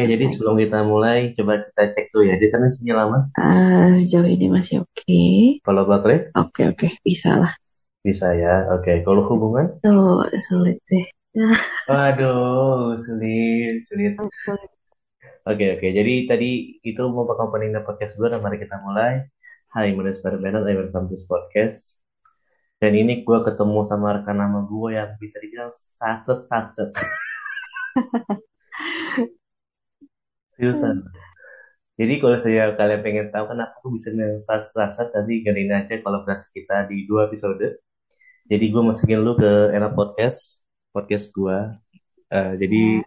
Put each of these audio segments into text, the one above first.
Oke, jadi sebelum kita mulai, coba kita cek dulu ya. Di sana sinyal aman? Uh, sejauh ini masih oke. Okay. Kalau baterai? Oke, okay, oke. Okay. Bisa lah. Bisa ya. Oke, okay. kalau hubungan? Tuh, sulit deh. Waduh, sulit, sulit. Oke, oke. Okay. Jadi tadi itu mau bakal opening podcast gue, nah mari kita mulai. Hai, my name is Bernard, I welcome this podcast. Dan ini gue ketemu sama rekan nama gue yang bisa dibilang sacet-sacet. Seriusan. Jadi kalau saya kalian pengen tahu kenapa aku bisa sasat nanti dengerin aja kolaborasi kita di dua episode. Jadi gue masukin lu ke enak podcast, podcast gue. Uh, jadi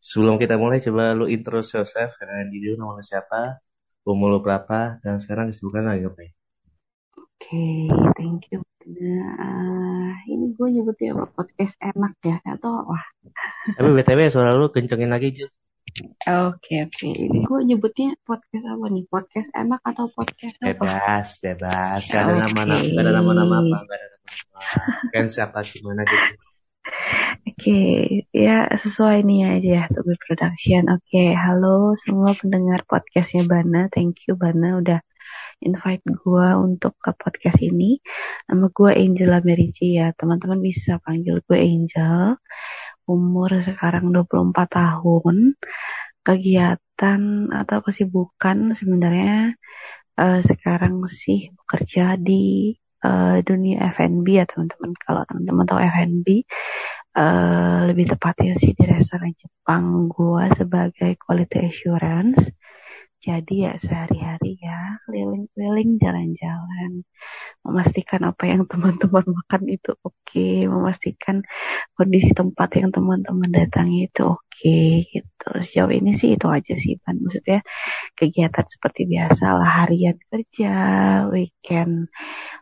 sebelum kita mulai coba lu intro yourself, karena di dulu nama siapa, umur lu berapa, dan sekarang kesibukan lagi apa Oke, okay, thank you. Nah, ini gue nyebutnya apa? Podcast enak ya, atau wah. Tapi btw suara lu kencengin lagi Ju. Oke oke. Ini gue nyebutnya podcast apa nih? Podcast enak atau podcast apa? Bebas, bebas. Gak ada nama-nama, gak ada nama-nama apa, gak ada nama-nama. Kan siapa gimana gitu. Oke, okay. ya sesuai nih aja ya, Tubi Production. Oke, okay. halo semua pendengar podcastnya Bana. Thank you Bana udah invite gue untuk ke podcast ini. Nama gue Angela Merici ya, teman-teman bisa panggil gue Angel umur sekarang 24 tahun, kegiatan atau kesibukan sebenarnya uh, sekarang sih bekerja di uh, dunia F&B ya teman-teman. Kalau teman-teman tahu F&B, uh, eh, lebih tepatnya sih di restoran Jepang gua sebagai quality assurance jadi ya sehari-hari ya keliling-keliling jalan-jalan. Memastikan apa yang teman-teman makan itu oke. Okay. Memastikan kondisi tempat yang teman-teman datangi itu oke okay, gitu. Sejauh ini sih itu aja sih Pan. Maksudnya kegiatan seperti biasa lah harian kerja, weekend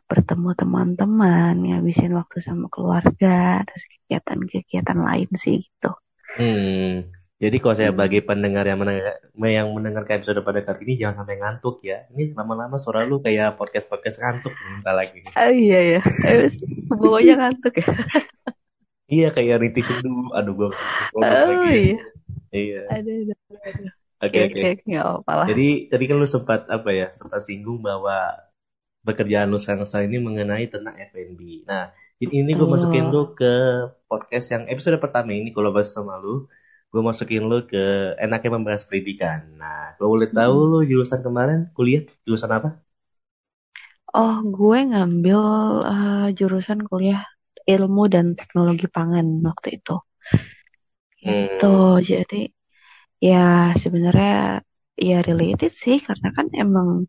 bertemu teman-teman, ngabisin waktu sama keluarga, terus kegiatan-kegiatan lain sih gitu. Hmm, jadi kalau saya bagi pendengar yang mendengar yang mendengarkan episode pada kali ini jangan sampai ngantuk ya. Ini lama-lama suara lu kayak podcast-podcast ngantuk minta lagi. Oh iya ya. Pokoknya ngantuk ya. iya kayak rintik seduh. Aduh gua. Oh lagi. iya. Iya. Aduh, Oke oke. Jadi tadi kan lu sempat apa ya? Sempat singgung bahwa pekerjaan lu sekarang ini mengenai tentang F&B. Nah, ini gue masukin lu ke podcast yang episode pertama ini kalau bahas sama lu gue masukin lu ke enaknya membahas pendidikan. Nah, gue boleh tahu hmm. lu jurusan kemarin kuliah jurusan apa? Oh, gue ngambil uh, jurusan kuliah ilmu dan teknologi pangan waktu itu. Hmm. Itu jadi ya sebenarnya ya related sih karena kan emang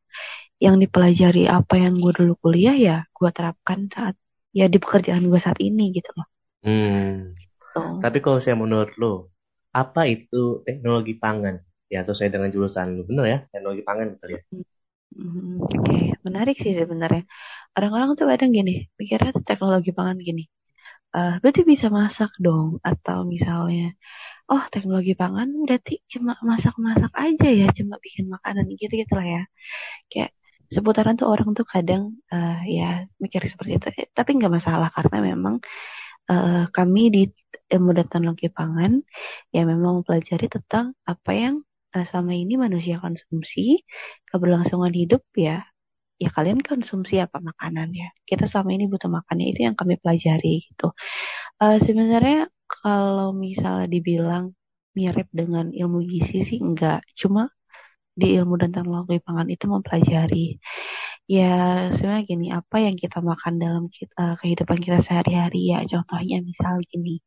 yang dipelajari apa yang gue dulu kuliah ya gue terapkan saat ya di pekerjaan gue saat ini gitu loh. Hmm. Gitu. Tapi kalau saya menurut lo, apa itu teknologi pangan? Ya sesuai dengan jurusan lu, bener ya? Teknologi pangan betul ya? Hmm, Oke, okay. menarik sih sebenarnya. Orang-orang tuh kadang gini, pikirnya tuh teknologi pangan gini. Uh, berarti bisa masak dong, atau misalnya, oh teknologi pangan berarti cuma masak-masak aja ya, cuma bikin makanan gitu-gitu lah ya. Kayak seputaran tuh orang tuh kadang uh, ya mikir seperti itu, eh, tapi nggak masalah karena memang uh, kami di ilmu dan teknologi pangan ya memang mempelajari tentang apa yang uh, selama ini manusia konsumsi keberlangsungan hidup ya ya kalian konsumsi apa makanan ya. Kita selama ini butuh makannya itu yang kami pelajari gitu. Uh, sebenarnya kalau misalnya dibilang mirip dengan ilmu gizi sih enggak. Cuma di ilmu dan teknologi pangan itu mempelajari ya sebenarnya gini apa yang kita makan dalam kita, uh, kehidupan kita sehari-hari ya contohnya misal gini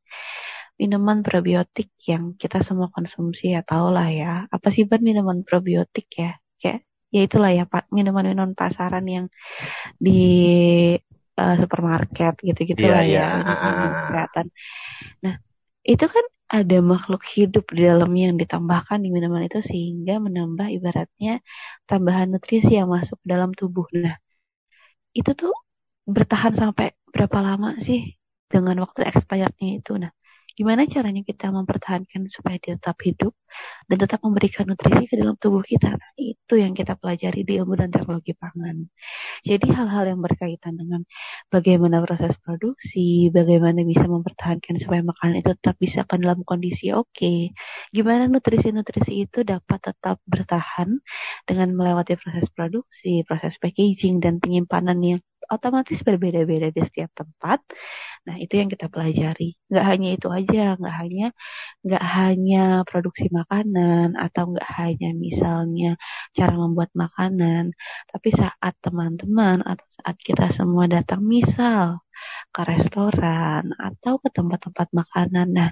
minuman probiotik yang kita semua konsumsi ya tau lah ya apa sih ban minuman probiotik ya kayak ya itulah ya pak minuman-minuman pasaran yang di uh, supermarket gitu-gitu yeah, lah yeah. ya iya. kesehatan nah itu kan ada makhluk hidup di dalamnya yang ditambahkan di minuman itu sehingga menambah ibaratnya tambahan nutrisi yang masuk ke dalam tubuh. Nah, itu tuh bertahan sampai berapa lama sih dengan waktu expirednya itu? Nah, Gimana caranya kita mempertahankan supaya dia tetap hidup dan tetap memberikan nutrisi ke dalam tubuh kita. Nah, itu yang kita pelajari di ilmu dan teknologi pangan. Jadi hal-hal yang berkaitan dengan bagaimana proses produksi, bagaimana bisa mempertahankan supaya makanan itu tetap bisa ke dalam kondisi oke. Okay. Gimana nutrisi-nutrisi itu dapat tetap bertahan dengan melewati proses produksi, proses packaging dan penyimpanan yang otomatis berbeda-beda di setiap tempat. Nah, itu yang kita pelajari. Nggak hanya itu aja, nggak hanya nggak hanya produksi makanan atau nggak hanya misalnya cara membuat makanan, tapi saat teman-teman atau saat kita semua datang misal ke restoran atau ke tempat-tempat makanan. Nah,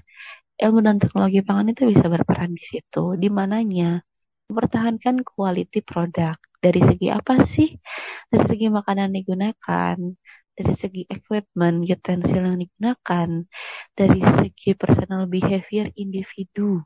ilmu dan teknologi pangan itu bisa berperan di situ. Di mananya mempertahankan quality produk dari segi apa sih? Dari segi makanan digunakan, dari segi equipment, utensil yang digunakan, dari segi personal behavior individu,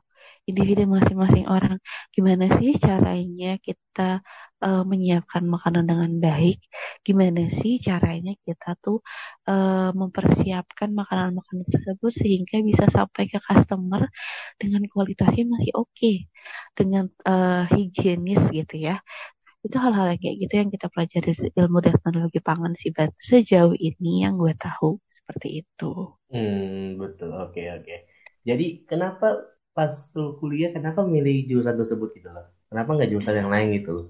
individu masing-masing orang. Gimana sih caranya kita uh, menyiapkan makanan dengan baik? Gimana sih caranya kita tuh uh, mempersiapkan makanan-makanan tersebut sehingga bisa sampai ke customer dengan kualitasnya masih oke, okay, dengan uh, higienis gitu ya itu hal-hal yang kayak gitu yang kita pelajari ilmu dan teknologi pangan sih Bat. sejauh ini yang gue tahu seperti itu. Hmm betul. Oke okay, oke. Okay. jadi kenapa pas lu kuliah kenapa milih jurusan tersebut gitu loh kenapa nggak jurusan yang lain gitu? Loh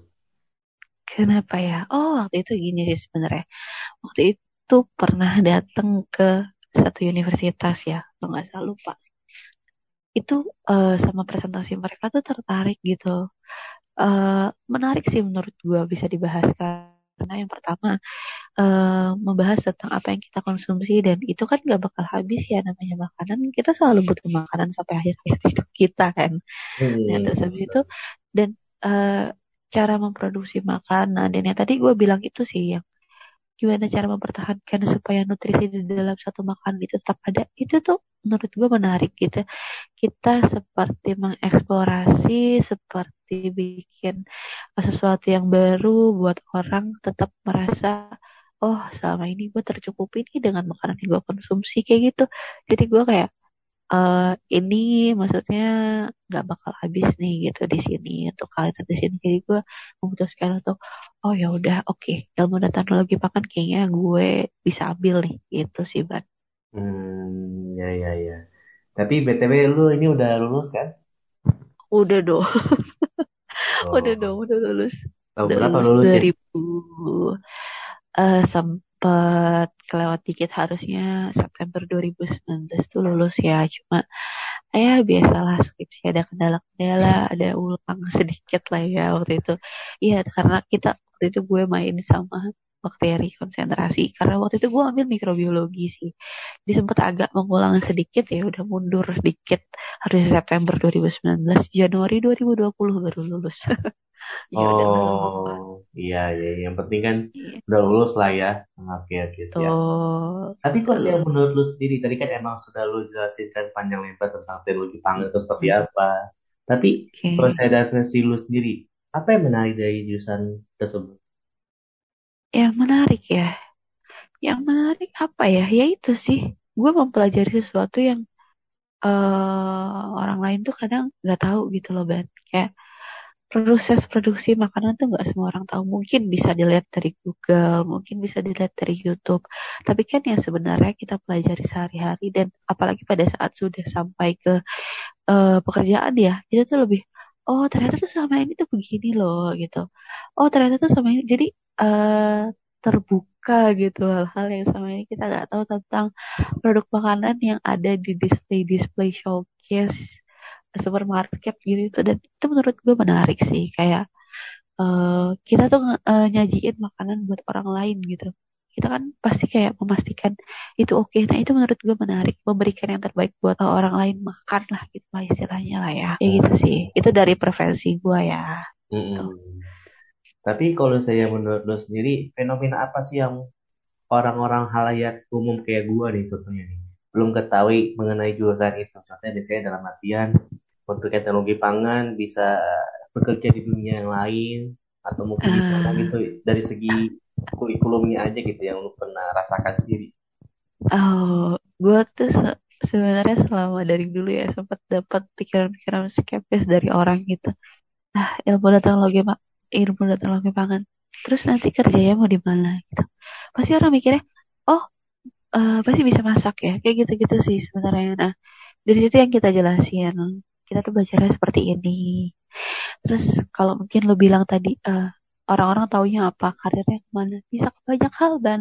kenapa ya? Oh waktu itu gini sih sebenarnya. Waktu itu pernah datang ke satu universitas ya lo nggak salah lupa. Itu uh, sama presentasi mereka tuh tertarik gitu uh, menarik sih menurut gue bisa dibahas karena yang pertama uh, membahas tentang apa yang kita konsumsi dan itu kan gak bakal habis ya namanya makanan. Kita selalu butuh makanan sampai akhir hidup kita kan. Hmm. nah terus habis itu dan uh, cara memproduksi makanan dan yang tadi gue bilang itu sih yang gimana cara mempertahankan supaya nutrisi di dalam satu makanan itu tetap ada itu tuh menurut gue menarik gitu. Kita seperti mengeksplorasi seperti bikin sesuatu yang baru buat orang tetap merasa oh selama ini gue tercukupi nih dengan makanan yang gue konsumsi kayak gitu. Jadi gue kayak uh, ini maksudnya nggak bakal habis nih gitu di sini untuk kalian di sini. Jadi gue memutuskan untuk oh ya udah oke okay, ilmu dan teknologi pakan kayaknya gue bisa ambil nih gitu sih ban. Hmm ya ya ya. Tapi btw lu ini udah lulus kan? Udah dong oh. udah dong udah lulus Tahun udah berapa lulus, lulus 2000 ya? uh, sempat kelewat dikit harusnya September 2019 tuh lulus ya cuma ya biasalah skripsi ada kendala-kendala ada ulang sedikit lah ya waktu itu iya karena kita waktu itu gue main sama bakteri konsentrasi. Karena waktu itu gue ambil mikrobiologi sih. Jadi sempat agak mengulang sedikit ya udah mundur sedikit. Harus September 2019 Januari 2020 baru lulus. Ya oh iya iya yang penting kan iya. udah lulus lah ya. Oke oke siap. Tapi kok sih yang menurut lu sendiri tadi kan emang sudah lu jelasin kan panjang lebar tentang teknologi pangan itu seperti hmm. apa. Tapi okay. saya definisi lu sendiri apa yang menarik dari jurusan tersebut yang menarik ya yang menarik apa ya ya itu sih gue mempelajari sesuatu yang uh, orang lain tuh kadang nggak tahu gitu loh ban kayak proses produksi makanan tuh nggak semua orang tahu. Mungkin bisa dilihat dari Google, mungkin bisa dilihat dari YouTube. Tapi kan yang sebenarnya kita pelajari sehari-hari dan apalagi pada saat sudah sampai ke uh, pekerjaan ya, itu tuh lebih oh ternyata tuh sama ini tuh begini loh gitu. Oh ternyata tuh sama ini. Jadi uh, terbuka gitu hal-hal yang sama ini kita nggak tahu tentang produk makanan yang ada di display-display showcase supermarket gitu dan itu menurut gue menarik sih kayak uh, kita tuh uh, nyajiin makanan buat orang lain gitu kita kan pasti kayak memastikan itu oke okay. nah itu menurut gue menarik memberikan yang terbaik buat orang lain makan lah gitu lah istilahnya lah ya ya gitu sih itu dari preferensi gue ya mm -hmm. gitu. tapi kalau saya menurut lo sendiri fenomena apa sih yang orang-orang halayak umum kayak gue nih contohnya nih belum ketahui mengenai jurusan itu. Contohnya biasanya dalam artian untuk teknologi pangan bisa bekerja di dunia yang lain atau mungkin uh, gitu dari segi kurikulumnya aja gitu yang lu pernah rasakan sendiri. Oh, gue tuh sebenarnya selama dari dulu ya sempat dapat pikiran-pikiran skeptis dari orang gitu. Nah, ilmu teknologi pak, ilmu teknologi pangan. Terus nanti kerjanya mau di mana gitu. Pasti orang mikirnya, oh uh, pasti bisa masak ya, kayak gitu-gitu sih sebenarnya. Nah, dari situ yang kita jelasin, kita tuh belajarnya seperti ini. Terus kalau mungkin lo bilang tadi uh, orang-orang taunya apa karirnya ke mana, bisa ke banyak hal dan.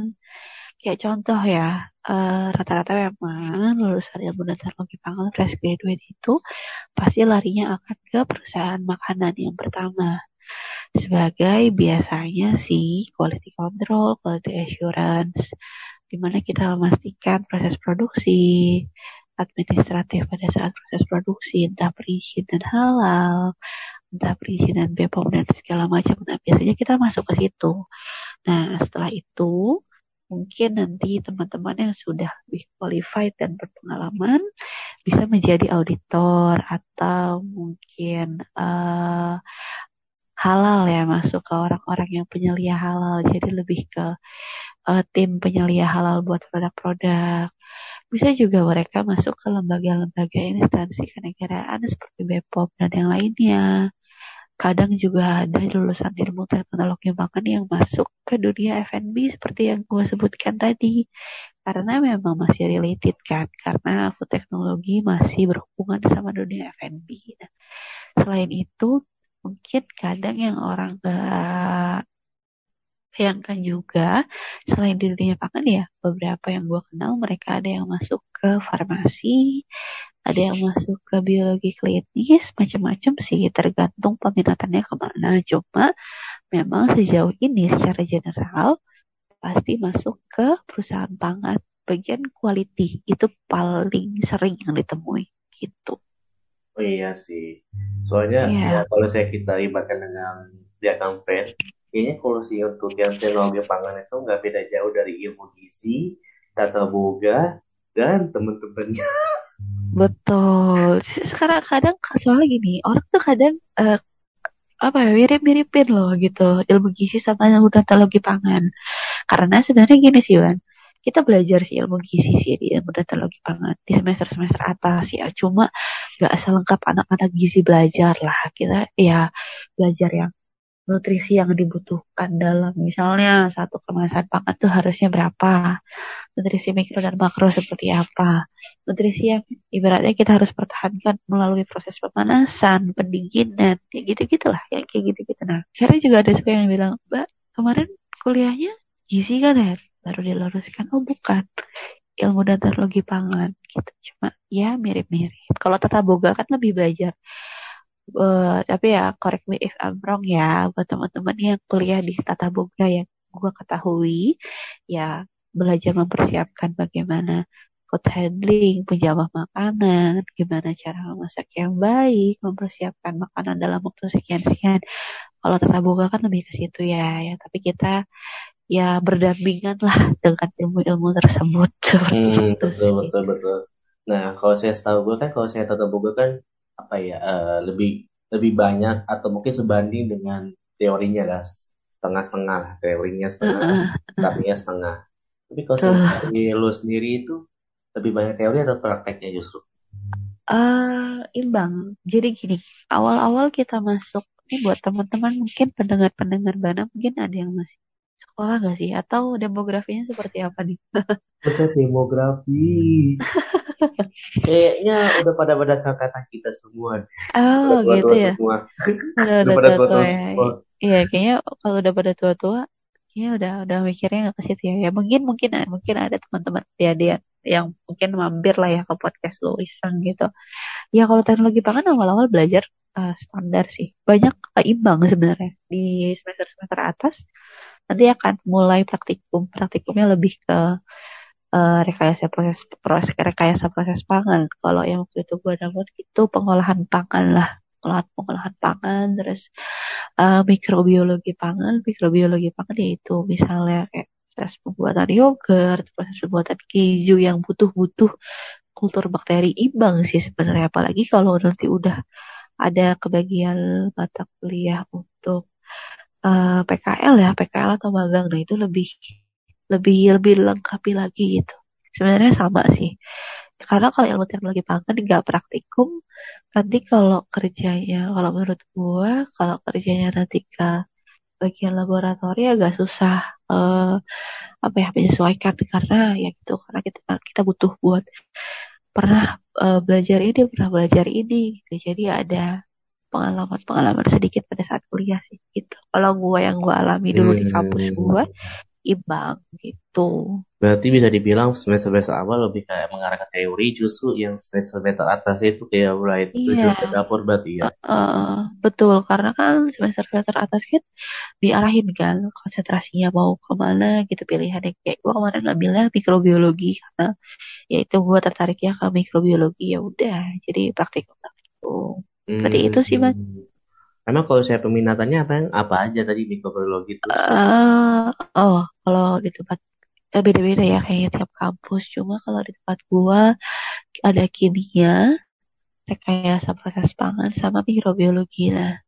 Kayak contoh ya eh, rata-rata memang lulusan ilmu dan teknologi pangan fresh graduate itu pasti larinya akan ke perusahaan makanan yang pertama. Sebagai biasanya sih quality control, quality assurance, di mana kita memastikan proses produksi, administratif pada saat proses produksi, entah perizinan halal, entah perizinan BPOM dan segala macam. Nah, biasanya kita masuk ke situ. Nah, setelah itu mungkin nanti teman-teman yang sudah lebih qualified dan berpengalaman bisa menjadi auditor atau mungkin uh, halal ya masuk ke orang-orang yang penyelia halal jadi lebih ke uh, tim penyelia halal buat produk-produk bisa juga mereka masuk ke lembaga-lembaga instansi kenegaraan seperti BPOM dan yang lainnya kadang juga ada lulusan ilmu teknologi makan yang masuk ke dunia F&B seperti yang gue sebutkan tadi. Karena memang masih related kan karena food teknologi masih berhubungan sama dunia F&B nah, selain itu mungkin kadang yang orang gak bayangkan juga selain di dunia pangan ya beberapa yang gue kenal mereka ada yang masuk ke farmasi ada yang masuk ke biologi klinis macam-macam sih tergantung peminatannya ke mana. Cuma memang sejauh ini secara general pasti masuk ke perusahaan pangan. Bagian quality itu paling sering yang ditemui gitu. Oh iya sih. Soalnya yeah. ya kalau saya kita ibaratkan dengan dia kampret kayaknya kalau sih untuk yang teknologi pangan itu nggak beda jauh dari ilmu gizi tata boga dan teman-temannya Betul. Sekarang kadang soalnya gini, orang tuh kadang uh, apa ya mirip-miripin loh gitu ilmu gizi sama ilmu datalogi pangan. Karena sebenarnya gini sih Wan, kita belajar sih ilmu gizi sih di ilmu datalogi pangan di semester-semester atas ya. Cuma nggak selengkap anak-anak gizi belajar lah. Kita ya belajar yang nutrisi yang dibutuhkan dalam misalnya satu kemasan pangan tuh harusnya berapa? Nutrisi mikro dan makro seperti apa? Nutrisi yang ibaratnya kita harus pertahankan melalui proses pemanasan pendinginan kayak gitu gitulah ya kayak gitu gitu nah akhirnya juga ada suka yang bilang mbak kemarin kuliahnya gizi kan ya baru diluruskan. Oh bukan. Ilmu dan teknologi pangan. Gitu. Cuma ya mirip-mirip. Kalau tata boga kan lebih belajar uh, tapi ya correct me if I'm wrong ya buat teman-teman yang kuliah di tata boga yang gue ketahui ya belajar mempersiapkan bagaimana food handling, penjamah makanan, gimana cara memasak yang baik, mempersiapkan makanan dalam waktu sekian-sekian. Kalau tata boga kan lebih ke situ ya, ya. Tapi kita ya berdampingan lah dengan ilmu-ilmu tersebut. Hmm, betul, betul, betul. Nah, kalau saya tahu gue kan, kalau saya tata boga kan apa ya uh, lebih lebih banyak atau mungkin sebanding dengan teorinya lah. Setengah-setengah teorinya setengah praktiknya setengah. Tapi kalau dari lo sendiri itu lebih banyak teori atau prakteknya justru? Uh, imbang. Jadi gini awal-awal kita masuk ini buat teman-teman mungkin pendengar-pendengar bana mungkin ada yang masih sekolah gak sih atau demografinya seperti apa nih? Masa demografi Kayaknya udah pada pada kata kita semua. Oh udah gitu ya. Semua. Udah, udah, pada tua-tua ya. Iya kayaknya kalau udah pada tua-tua, kayaknya udah udah mikirnya nggak ke situ ya. Ya mungkin mungkin mungkin ada teman-teman dia dia yang mungkin mampir lah ya ke podcast lo iseng gitu. Ya kalau teknologi pangan awal-awal belajar uh, standar sih. Banyak uh, imbang sebenarnya di semester semester atas. Nanti akan mulai praktikum. Praktikumnya lebih ke uh, rekayasa proses proses rekayasa proses pangan. Kalau yang waktu itu gue dapat itu pengolahan pangan lah, pengolahan pengolahan pangan, terus uh, mikrobiologi pangan, mikrobiologi pangan yaitu misalnya kayak proses pembuatan yogurt, proses pembuatan keju yang butuh-butuh kultur bakteri imbang sih sebenarnya apalagi kalau nanti udah ada kebagian mata kuliah untuk uh, eh, PKL ya PKL atau magang. Nah itu lebih lebih lebih lengkapi lagi gitu. Sebenarnya sama sih. Karena kalau ilmu teknologi pangan nggak praktikum nanti kalau kerjanya kalau menurut gua kalau kerjanya nanti ke bagian laboratori agak susah uh, apa ya menyesuaikan. Karena ya gitu karena kita kita butuh buat pernah uh, belajar ini pernah belajar ini. Gitu jadi ada pengalaman-pengalaman sedikit pada saat kuliah sih gitu kalau gua yang gua alami dulu hmm. di kampus gua imbang gitu. Berarti bisa dibilang semester-semester awal lebih kayak mengarah ke teori, justru yang semester-semester atas itu kayak mulai iya. ke dapur berarti ya. Uh, uh, betul, karena kan semester-semester atas kan diarahin kan konsentrasinya mau ke mana gitu pilihannya kayak gue kemarin ngambilnya mikrobiologi karena ya itu gue tertariknya ke mikrobiologi ya udah jadi praktikum praktikum. Berarti hmm. itu sih bang. Hmm. Emang kalau saya peminatannya apa yang apa aja tadi mikrobiologi itu? Uh, oh, kalau di tempat eh, beda-beda ya kayaknya tiap kampus. Cuma kalau di tempat gua ada kimia, rekayasa proses pangan sama mikrobiologi. Nah,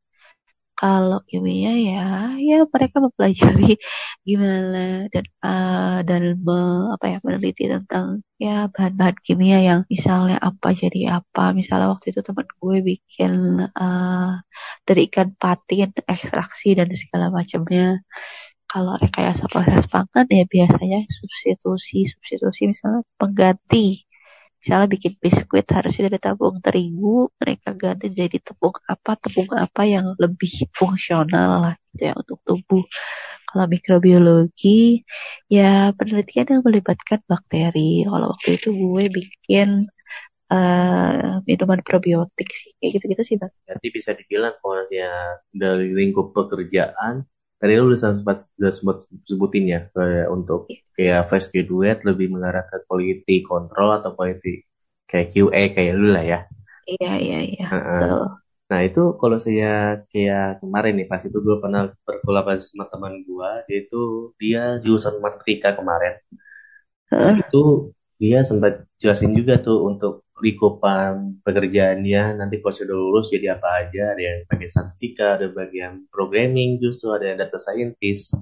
kalau kimia ya ya mereka mempelajari gimana dan uh, dan me, apa ya meneliti tentang ya bahan-bahan kimia yang misalnya apa jadi apa. Misalnya waktu itu teman gue bikin uh, dari ikan patin ekstraksi dan segala macamnya. Kalau rekayasa proses pangan ya biasanya substitusi substitusi misalnya pengganti misalnya bikin biskuit harusnya dari tepung terigu mereka ganti jadi tepung apa tepung apa yang lebih fungsional lah gitu ya untuk tubuh kalau mikrobiologi ya penelitian yang melibatkan bakteri kalau waktu itu gue bikin uh, minuman probiotik sih kayak gitu-gitu sih bang. Bisa dibilang kalau ya dari lingkup pekerjaan tadi lu udah sempat udah sempat sebutin ya kayak untuk kayak fresh graduate lebih mengarah ke quality control atau quality kayak QA kayak lu lah ya. Iya iya iya. Uh-uh. Nah itu kalau saya kayak kemarin nih pas itu gue pernah berkolaborasi sama teman gue, dia itu dia jurusan matematika kemarin. Nah, itu dia sempat jelasin juga tuh untuk lingkupan pekerjaannya nanti pas sudah lulus jadi apa aja ada yang bagian statistika ada bagian programming justru ada yang data scientist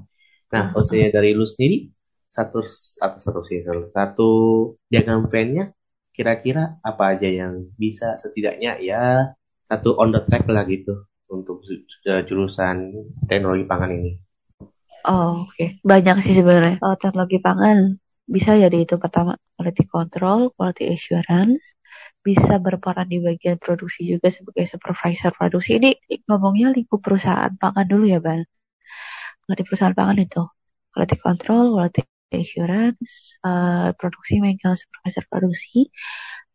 nah kalau saya dari lu sendiri satu satu satu sih satu diagram plan kira-kira apa aja yang bisa setidaknya ya satu on the track lah gitu untuk jurusan teknologi pangan ini Oh, oke. Okay. Banyak sih sebenarnya. Oh, teknologi pangan bisa jadi itu pertama quality control, quality assurance, bisa berperan di bagian produksi juga sebagai supervisor produksi. Ini ngomongnya lingkup perusahaan pangan dulu ya, Bang. Di perusahaan pangan itu, quality control, quality assurance, uh, produksi, maintenance, supervisor produksi,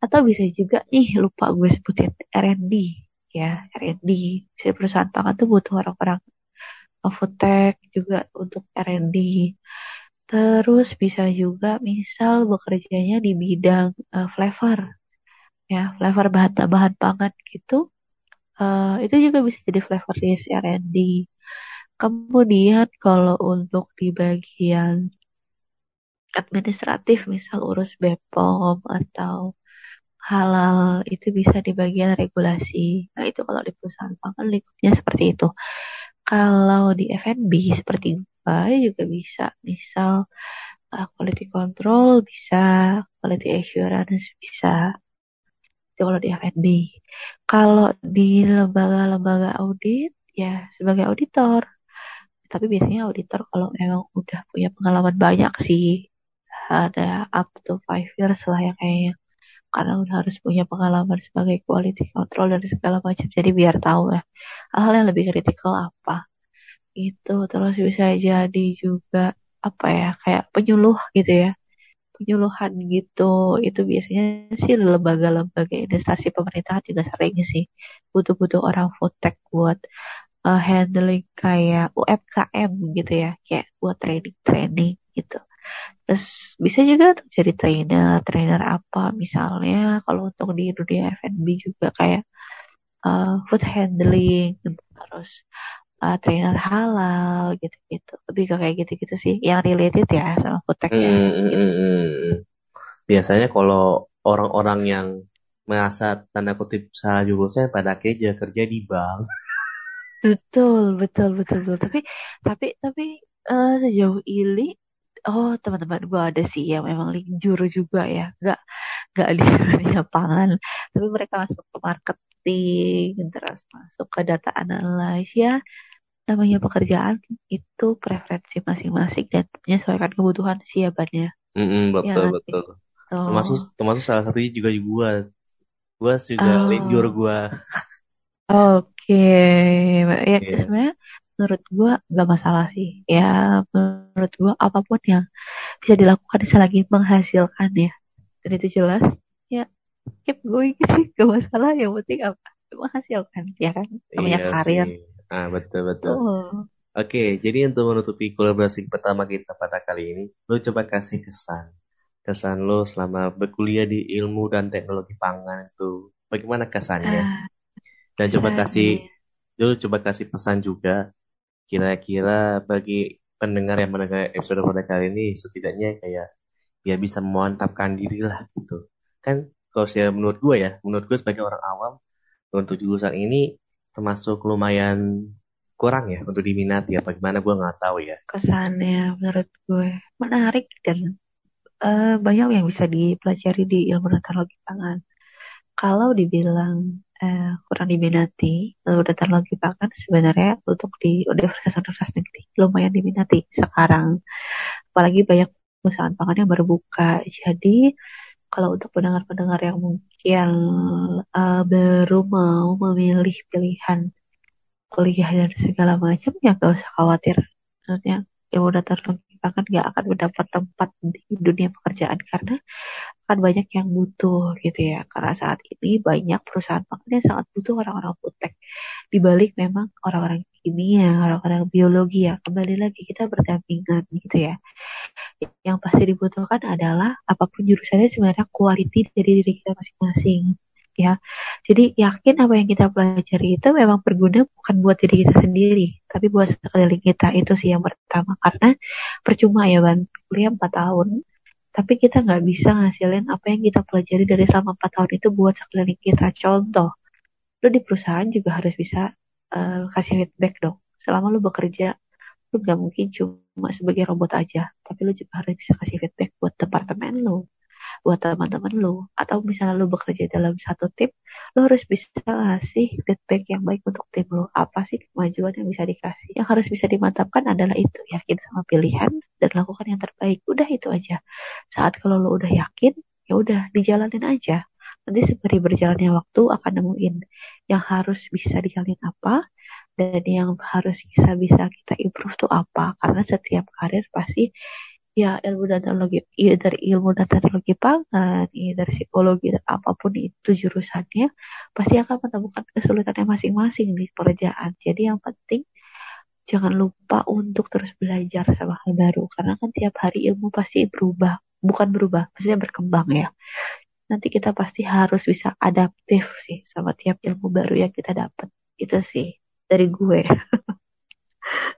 atau bisa juga nih lupa gue sebutin R&D ya R&D bisa perusahaan pangan tuh butuh orang-orang food tech juga untuk R&D terus bisa juga misal bekerjanya di bidang uh, flavor. Ya flavor bahan tambahan pangan gitu uh, itu juga bisa jadi flavor list R&D kemudian kalau untuk di bagian administratif misal urus BPOM atau halal itu bisa di bagian regulasi. Nah itu kalau di perusahaan pangan lingkupnya seperti itu kalau di F&B seperti gue juga bisa misal uh, quality control bisa quality assurance bisa itu kalau di F&B. Kalau di lembaga-lembaga audit, ya sebagai auditor. Tapi biasanya auditor kalau memang udah punya pengalaman banyak sih, ada up to five years lah ya kayaknya. Karena udah harus punya pengalaman sebagai quality control dan segala macam. Jadi biar tahu ya, hal yang lebih kritikal apa. Itu terus bisa jadi juga apa ya kayak penyuluh gitu ya penyuluhan gitu itu biasanya sih lembaga-lembaga instansi pemerintahan juga sering sih butuh-butuh orang food tech buat uh, handling kayak UMKM gitu ya kayak buat training-training gitu terus bisa juga untuk jadi trainer trainer apa misalnya kalau untuk di dunia F&B juga kayak uh, food handling terus uh, trainer halal gitu-gitu. Lebih ke kayak gitu-gitu sih yang related ya sama food tech ya, hmm, gitu. Biasanya kalau orang-orang yang merasa tanda kutip salah jurusan pada kerja kerja di bank. Betul betul betul betul. Tapi tapi tapi uh, sejauh ini oh teman-teman gue ada sih yang memang linjur juga ya. Nggak nggak di dunia pangan tapi mereka masuk ke marketing terus masuk ke data analis ya. Namanya pekerjaan itu preferensi masing-masing dan menyesuaikan kebutuhan siapannya mm -hmm, betul ya, betul termasuk termasuk salah satunya juga gua. Gua juga oh. lenjur gua. Oke. Okay. ya yeah. sebenarnya menurut gue gak masalah sih. Ya menurut gue apa pun yang bisa dilakukan selagi menghasilkan ya. Dan itu jelas. Ya keep going. Sih gak masalah. Yang penting apa? Menghasilkan. Ya kan? Namanya iya karir. sih. ah betul betul. Oh. Oke, jadi untuk menutupi kolaborasi pertama kita pada kali ini, lo coba kasih kesan. Kesan lo selama berkuliah di ilmu dan teknologi pangan itu, bagaimana kesannya? Uh, dan coba kasih, lo coba kasih pesan juga kira-kira bagi pendengar yang mendengar episode pada kali ini setidaknya kayak ya bisa memantapkan diri lah gitu. Kan kalau saya menurut gue ya menurut gue sebagai orang awam untuk jurusan ini termasuk lumayan kurang ya untuk diminati ya bagaimana gue nggak tahu ya. Kesannya menurut gue menarik dan uh, banyak yang bisa dipelajari di ilmu teknologi pangan. Kalau dibilang uh, kurang diminati. Lalu lagi bahkan sebenarnya untuk di universitas-universitas negeri lumayan diminati sekarang. Apalagi banyak perusahaan pangan yang baru buka jadi kalau untuk pendengar-pendengar yang mungkin uh, baru mau memilih pilihan kuliah dan segala macam ya gak usah khawatir. Maksudnya ilmu data bahkan nggak akan mendapat tempat di dunia pekerjaan karena akan banyak yang butuh gitu ya. Karena saat ini banyak perusahaan pangan yang sangat butuh orang-orang foodtech dibalik memang orang-orang kimia orang-orang biologi ya kembali lagi kita berdampingan gitu ya. Yang pasti dibutuhkan adalah apa pun jurusannya sebenarnya quality dari diri kita masing-masing ya. Jadi yakin apa yang kita pelajari itu memang berguna bukan buat diri kita sendiri, tapi buat sekeliling kita itu sih yang pertama. Karena percuma ya ban kuliah 4 tahun, tapi kita nggak bisa ngasilin apa yang kita pelajari dari selama 4 tahun itu buat sekeliling kita. Contoh, lu di perusahaan juga harus bisa uh, kasih feedback dong. Selama lu bekerja, lu nggak mungkin cuma sebagai robot aja, tapi lu juga harus bisa kasih feedback buat departemen lu, buat teman-teman lu. Atau misalnya lu bekerja dalam satu tim lu harus bisa ngasih feedback yang baik untuk tim lu. Apa sih kemajuan yang bisa dikasih? Yang harus bisa dimantapkan adalah itu yakin sama pilihan dan lakukan yang terbaik. Udah itu aja. Saat kalau lu udah yakin ya udah dijalanin aja. Nanti sembari berjalannya waktu akan nemuin yang harus bisa dijalin apa dan yang harus bisa bisa kita improve tuh apa. Karena setiap karir pasti ya ilmu dan teknologi ya dari ilmu dan teknologi pangan ya dari psikologi dan apa pun itu jurusannya pasti akan menemukan kesulitannya masing-masing di pekerjaan. Jadi yang penting jangan lupa untuk terus belajar sama hal baru karena kan tiap hari ilmu pasti berubah bukan berubah maksudnya berkembang ya. Nanti kita pasti harus bisa adaptif sih sama tiap ilmu baru yang kita dapat. Itu sih dari gue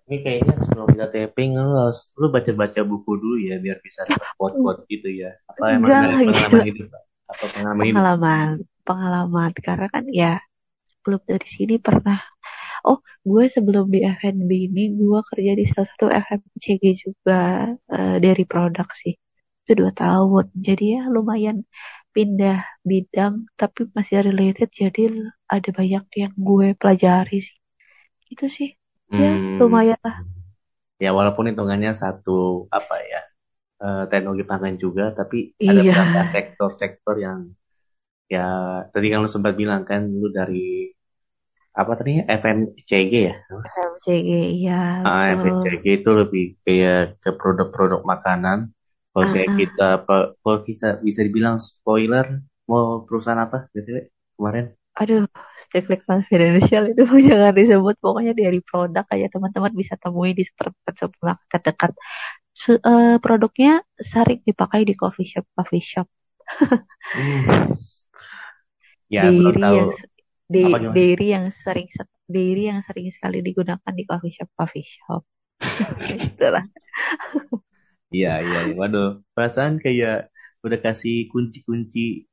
Ini kayaknya sebelum kita taping lu harus lu baca-baca buku dulu ya biar bisa dapat quote-quote gitu ya. Apa emang Enggak, dari pengalaman gitu. hidup? Apa pengalaman Pengalaman, pengalaman karena kan ya belum dari sini pernah Oh, gue sebelum di FNB ini gue kerja di salah satu FMCG juga uh, dari produk sih. Itu dua tahun. Jadi ya lumayan pindah bidang tapi masih related jadi ada banyak yang gue pelajari sih. Itu sih ya hmm. lumayan lah ya walaupun hitungannya satu apa ya uh, teknologi pangan juga tapi iya. ada beberapa sektor-sektor yang ya tadi kan lu sempat bilang kan lu dari apa tadi FMCG ya FMCG iya ah, FMCG itu lebih kayak ke produk-produk makanan kalau uh saya ah. kita kalau kita bisa dibilang spoiler mau perusahaan apa gitu kemarin aduh strictly confidential itu jangan disebut. Pokoknya dari produk aja teman-teman bisa temui di supermarket sebelah terdekat. Uh, produknya sering dipakai di coffee shop coffee shop. Hmm. ya dairy tahu. yang di, dairy yang sering dairy yang sering sekali digunakan di coffee shop coffee shop. Itulah. Iya iya. Waduh perasaan kayak udah kasih kunci-kunci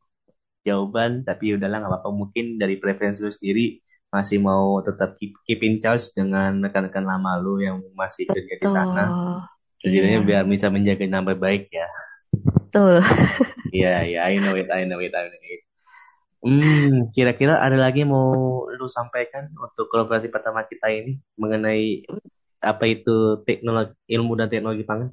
jawaban tapi udahlah nggak apa-apa mungkin dari preferensi lu sendiri masih mau tetap keep, keep in touch dengan rekan-rekan lama lu yang masih kerja di sana sejujurnya iya. biar bisa menjaga nama baik ya betul. Iya, iya, I know it, I know it, I know it. Hmm, kira-kira ada lagi mau lu sampaikan untuk kolaborasi pertama kita ini mengenai apa itu teknologi ilmu dan teknologi pangan?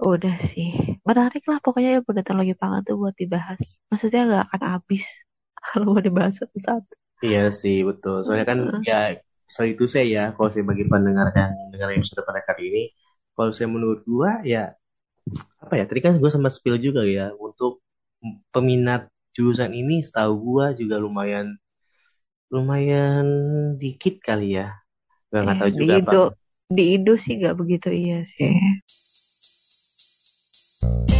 Udah sih, menarik lah pokoknya ilmu dan teknologi pangan tuh buat dibahas. Maksudnya nggak akan habis kalau mau dibahas satu-satu. Iya sih betul. Soalnya kan uh. ya soal itu saya ya kalau saya bagi pendengar yang dengar sudah pada kali ini, kalau saya menurut gua ya apa ya tadi kan gue sempat spill juga ya untuk peminat jurusan ini setahu gue juga lumayan lumayan dikit kali ya Gak, ya, tahu juga di Indo, apa di Indo sih gak begitu iya sih Bye.